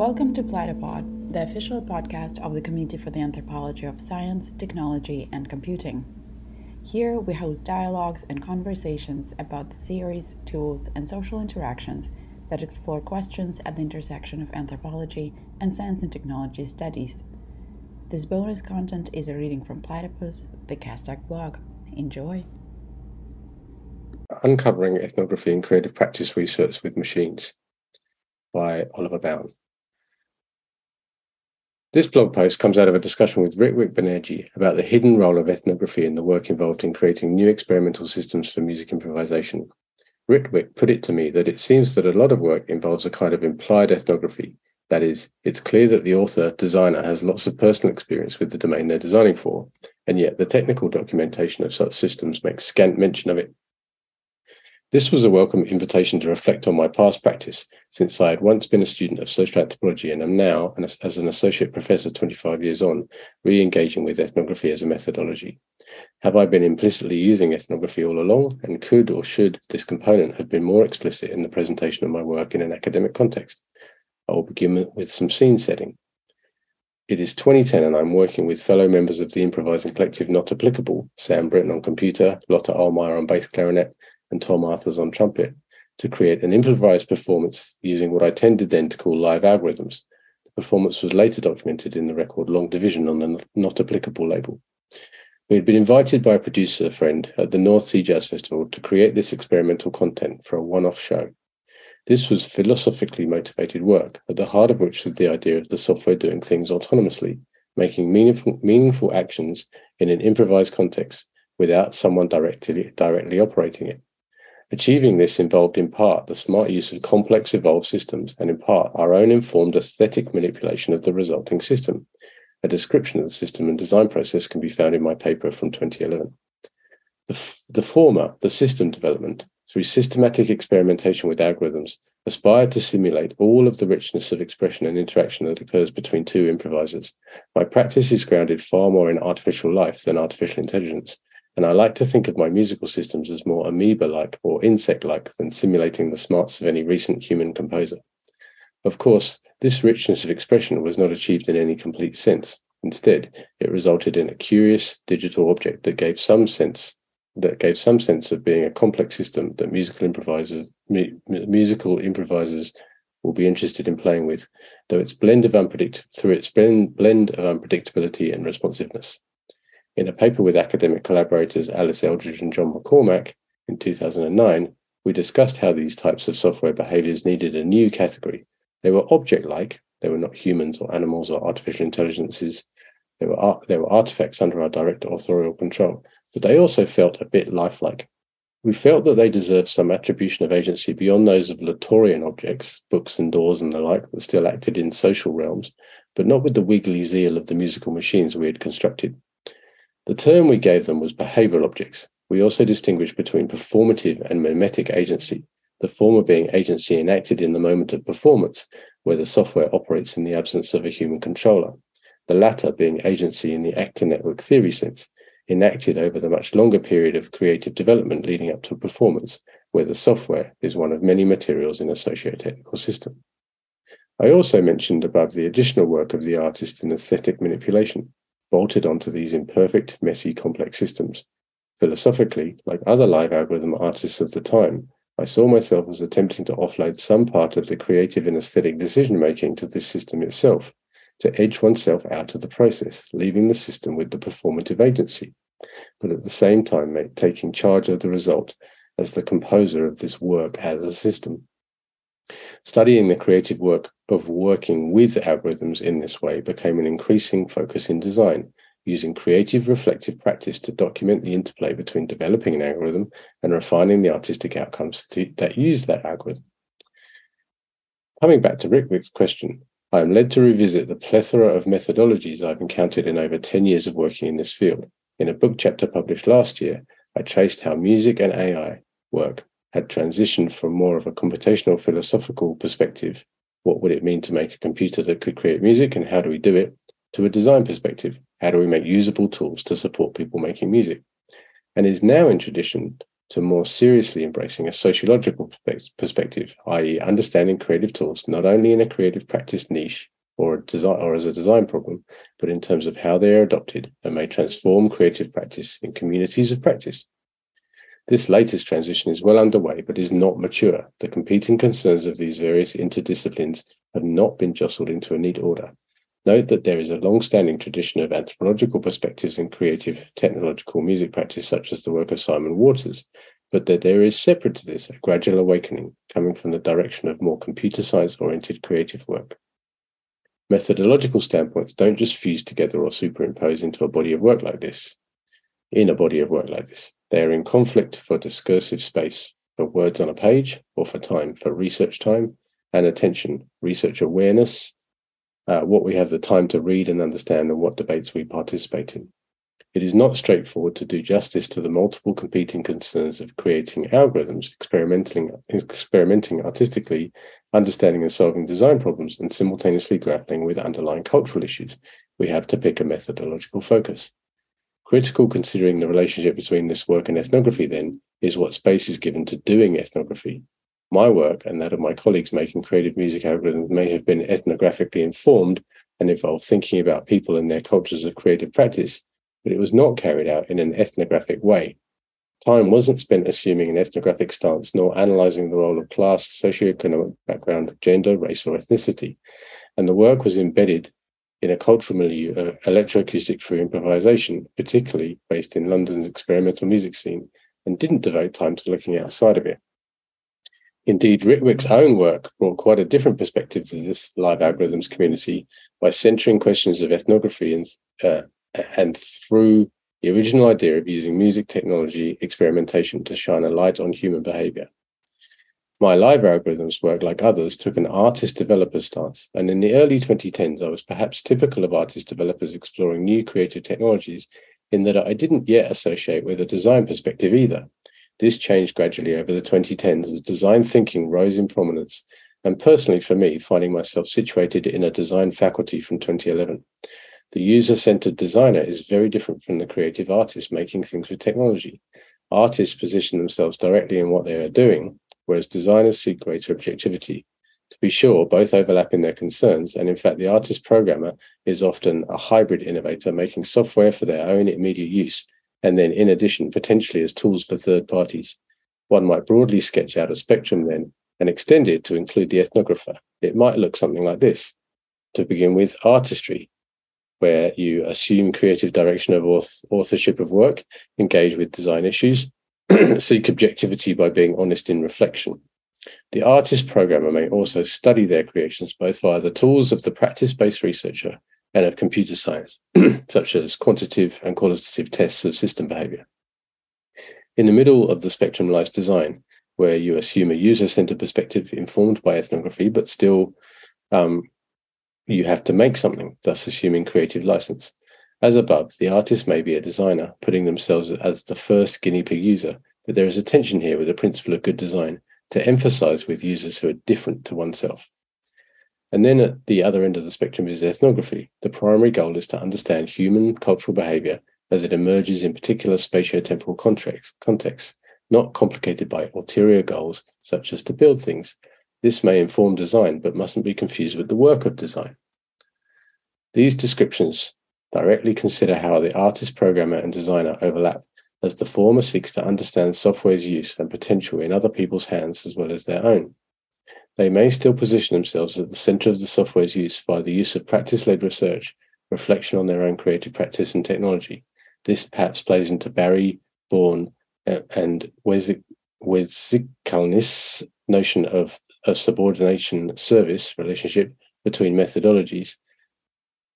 Welcome to Platypod, the official podcast of the Committee for the Anthropology of Science, Technology, and Computing. Here we host dialogues and conversations about the theories, tools, and social interactions that explore questions at the intersection of anthropology and science and technology studies. This bonus content is a reading from Platypus, the CASTAC blog. Enjoy! Uncovering Ethnography and Creative Practice Research with Machines by Oliver Bown. This blog post comes out of a discussion with Ritwik Banerji about the hidden role of ethnography in the work involved in creating new experimental systems for music improvisation. Ritwik put it to me that it seems that a lot of work involves a kind of implied ethnography. That is, it's clear that the author, designer has lots of personal experience with the domain they're designing for, and yet the technical documentation of such systems makes scant mention of it. This was a welcome invitation to reflect on my past practice, since I had once been a student of social anthropology and am now, as an associate professor 25 years on, re engaging with ethnography as a methodology. Have I been implicitly using ethnography all along, and could or should this component have been more explicit in the presentation of my work in an academic context? I will begin with some scene setting. It is 2010 and I'm working with fellow members of the improvising collective Not Applicable, Sam Britton on computer, Lothar Ohlmeier on bass clarinet, and Tom Arthurs on trumpet to create an improvised performance using what I tended then to call live algorithms. The performance was later documented in the record Long Division on the Not Applicable label. We had been invited by a producer friend at the North Sea Jazz Festival to create this experimental content for a one off show. This was philosophically motivated work, at the heart of which was the idea of the software doing things autonomously, making meaningful, meaningful actions in an improvised context without someone directly, directly operating it. Achieving this involved in part the smart use of complex evolved systems and in part our own informed aesthetic manipulation of the resulting system. A description of the system and design process can be found in my paper from 2011. The, f- the former, the system development, through systematic experimentation with algorithms, aspired to simulate all of the richness of expression and interaction that occurs between two improvisers. My practice is grounded far more in artificial life than artificial intelligence, and I like to think of my musical systems as more amoeba like or insect like than simulating the smarts of any recent human composer. Of course, this richness of expression was not achieved in any complete sense. Instead, it resulted in a curious digital object that gave some sense that gave some sense of being a complex system that musical improvisers mu- musical improvisers will be interested in playing with, though its blend of unpredict through its blend, blend of unpredictability and responsiveness. In a paper with academic collaborators Alice Eldridge and John McCormack in 2009, we discussed how these types of software behaviors needed a new category. They were object like, they were not humans or animals or artificial intelligences. They were, they were artifacts under our direct authorial control, but they also felt a bit lifelike. We felt that they deserved some attribution of agency beyond those of Latourian objects, books and doors and the like, that still acted in social realms, but not with the wiggly zeal of the musical machines we had constructed. The term we gave them was behavioral objects. We also distinguished between performative and mimetic agency, the former being agency enacted in the moment of performance, where the software operates in the absence of a human controller, the latter being agency in the actor network theory sense, enacted over the much longer period of creative development leading up to performance, where the software is one of many materials in a socio-technical system. I also mentioned above the additional work of the artist in aesthetic manipulation, bolted onto these imperfect, messy, complex systems. Philosophically, like other live algorithm artists of the time, I saw myself as attempting to offload some part of the creative and aesthetic decision making to this system itself, to edge oneself out of the process, leaving the system with the performative agency, but at the same time taking charge of the result as the composer of this work as a system. Studying the creative work of working with algorithms in this way became an increasing focus in design, using creative reflective practice to document the interplay between developing an algorithm and refining the artistic outcomes that use that algorithm. Coming back to Ritwik's question, I am led to revisit the plethora of methodologies I've encountered in over 10 years of working in this field. In a book chapter published last year, I traced how music and AI work had transitioned from more of a computational philosophical perspective what would it mean to make a computer that could create music and how do we do it to a design perspective how do we make usable tools to support people making music and is now in tradition to more seriously embracing a sociological perspective, i.e., understanding creative tools not only in a creative practice niche or design or as a design problem, but in terms of how they are adopted and may transform creative practice in communities of practice. This latest transition is well underway, but is not mature. The competing concerns of these various interdisciplines have not been jostled into a neat order. Note that there is a long-standing tradition of anthropological perspectives in creative technological music practice, such as the work of Simon Waters, but that there is separate to this a gradual awakening coming from the direction of more computer science-oriented creative work. Methodological standpoints don't just fuse together or superimpose into a body of work like this. In a body of work like this, they are in conflict for discursive space, for words on a page, or for time, for research time and attention, research awareness, uh, what we have the time to read and understand, and what debates we participate in. It is not straightforward to do justice to the multiple competing concerns of creating algorithms, experimenting, experimenting artistically, understanding and solving design problems, and simultaneously grappling with underlying cultural issues. We have to pick a methodological focus. Critical considering the relationship between this work and ethnography, then, is what space is given to doing ethnography. My work and that of my colleagues making creative music algorithms may have been ethnographically informed and involved thinking about people and their cultures of creative practice, but it was not carried out in an ethnographic way. Time wasn't spent assuming an ethnographic stance nor analyzing the role of class, socioeconomic background, gender, race, or ethnicity. And the work was embedded in a cultural milieu of electroacoustic through improvisation, particularly based in London's experimental music scene, and didn't devote time to looking outside of it. Indeed, Ritwik's own work brought quite a different perspective to this live algorithms community by centering questions of ethnography and uh, and through the original idea of using music technology experimentation to shine a light on human behavior. My live algorithms work, like others, took an artist developer stance, and in the early 2010s, I was perhaps typical of artist developers exploring new creative technologies in that I didn't yet associate with a design perspective either. This changed gradually over the 2010s as design thinking rose in prominence, and personally for me, finding myself situated in a design faculty from 2011. The user centered designer is very different from the creative artist making things with technology. Artists position themselves directly in what they are doing, whereas designers seek greater objectivity. To be sure, both overlap in their concerns, and in fact, the artist programmer is often a hybrid innovator making software for their own immediate use, and then in addition, potentially as tools for third parties. One might broadly sketch out a spectrum then and extend it to include the ethnographer. It might look something like this. To begin with, artistry, where you assume creative direction of authorship of work, engage with design issues, seek objectivity by being honest in reflection. The artist programmer may also study their creations both via the tools of the practice based researcher and of computer science, such as quantitative and qualitative tests of system behavior. In the middle of the spectrum lies design, where you assume a user centered perspective informed by ethnography, but still um, you have to make something, thus assuming creative license. As above, the artist may be a designer, putting themselves as the first guinea pig user, but there is a tension here with the principle of good design to emphasize with users who are different to oneself. And then at the other end of the spectrum is ethnography. The primary goal is to understand human cultural behavior as it emerges in particular spatiotemporal contexts, contexts, not complicated by ulterior goals such as to build things. This may inform design, but mustn't be confused with the work of design. These descriptions directly consider how the artist, programmer, and designer overlap, as the former seeks to understand software's use and potential in other people's hands as well as their own. They may still position themselves at the center of the software's use via the use of practice led research, reflection on their own creative practice and technology. This perhaps plays into Barry, Born, and Weszkalnys' notion of a subordination service relationship between methodologies,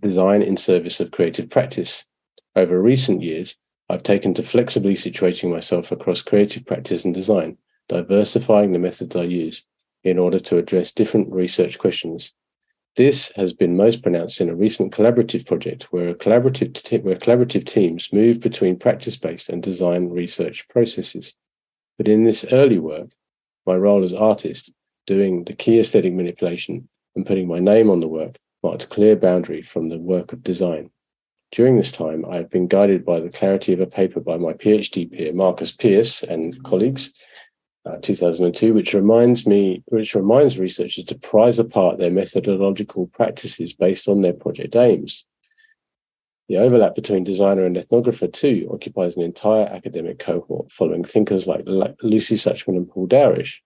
design in service of creative practice. Over recent years, I've taken to flexibly situating myself across creative practice and design, diversifying the methods I use in order to address different research questions. This has been most pronounced in a recent collaborative project where collaborative, te- where collaborative teams move between practice based and design research processes. But in this early work, my role as artist, doing the key aesthetic manipulation and putting my name on the work, marked a clear boundary from the work of design. During this time, I have been guided by the clarity of a paper by my PhD peer, Marcus Pearce, and colleagues, uh, 2002, which reminds me, which reminds researchers to prize apart their methodological practices based on their project aims. The overlap between designer and ethnographer, too, occupies an entire academic cohort, following thinkers like Lucy Suchman and Paul Dourish.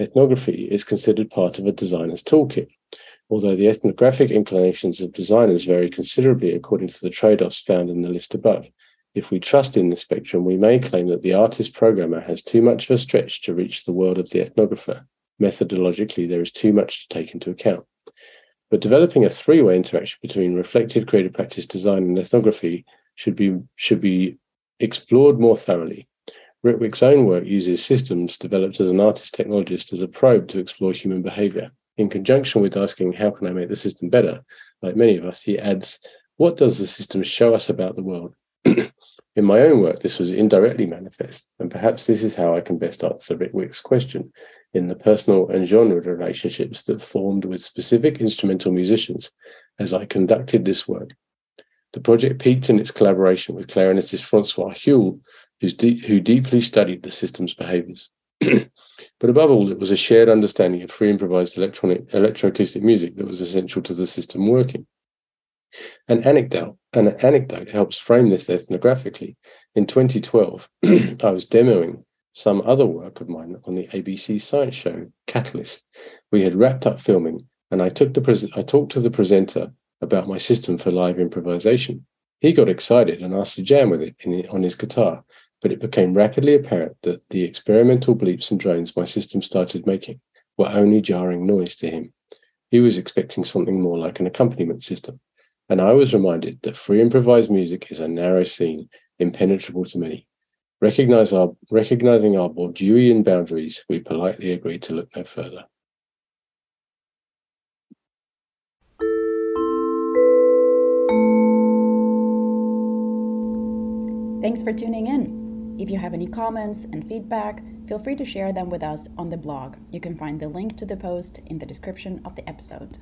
Ethnography is considered part of a designer's toolkit, although the ethnographic inclinations of designers vary considerably according to the trade offs found in the list above. If we trust in the spectrum, we may claim that the artist programmer has too much of a stretch to reach the world of the ethnographer. Methodologically, there is too much to take into account. But developing a three way interaction between reflective creative practice design and ethnography should be, should be explored more thoroughly. Ritwik's own work uses systems developed as an artist technologist as a probe to explore human behavior. In conjunction with asking, How can I make the system better? Like many of us, he adds, What does the system show us about the world? in my own work, this was indirectly manifest, and perhaps this is how I can best answer Ritwik's question in the personal and genre relationships that formed with specific instrumental musicians as I conducted this work. The project peaked in its collaboration with clarinetist Francois Houle, de- who deeply studied the system's behaviors. But above all, it was a shared understanding of free improvised electronic electroacoustic music that was essential to the system working. An anecdote, an anecdote helps frame this ethnographically. In 2012, I was demoing some other work of mine on the ABC science show Catalyst. We had wrapped up filming, and I took the pres- I talked to the presenter about my system for live improvisation. He got excited and asked to jam with it on his guitar, but it became rapidly apparent that the experimental bleeps and drones my system started making were only jarring noise to him. He was expecting something more like an accompaniment system, and I was reminded that free improvised music is a narrow scene, impenetrable to many. Recognize our, recognizing our Bourdieuian boundaries, we politely agreed to look no further. Thanks for tuning in. If you have any comments and feedback, feel free to share them with us on the blog. You can find the link to the post in the description of the episode.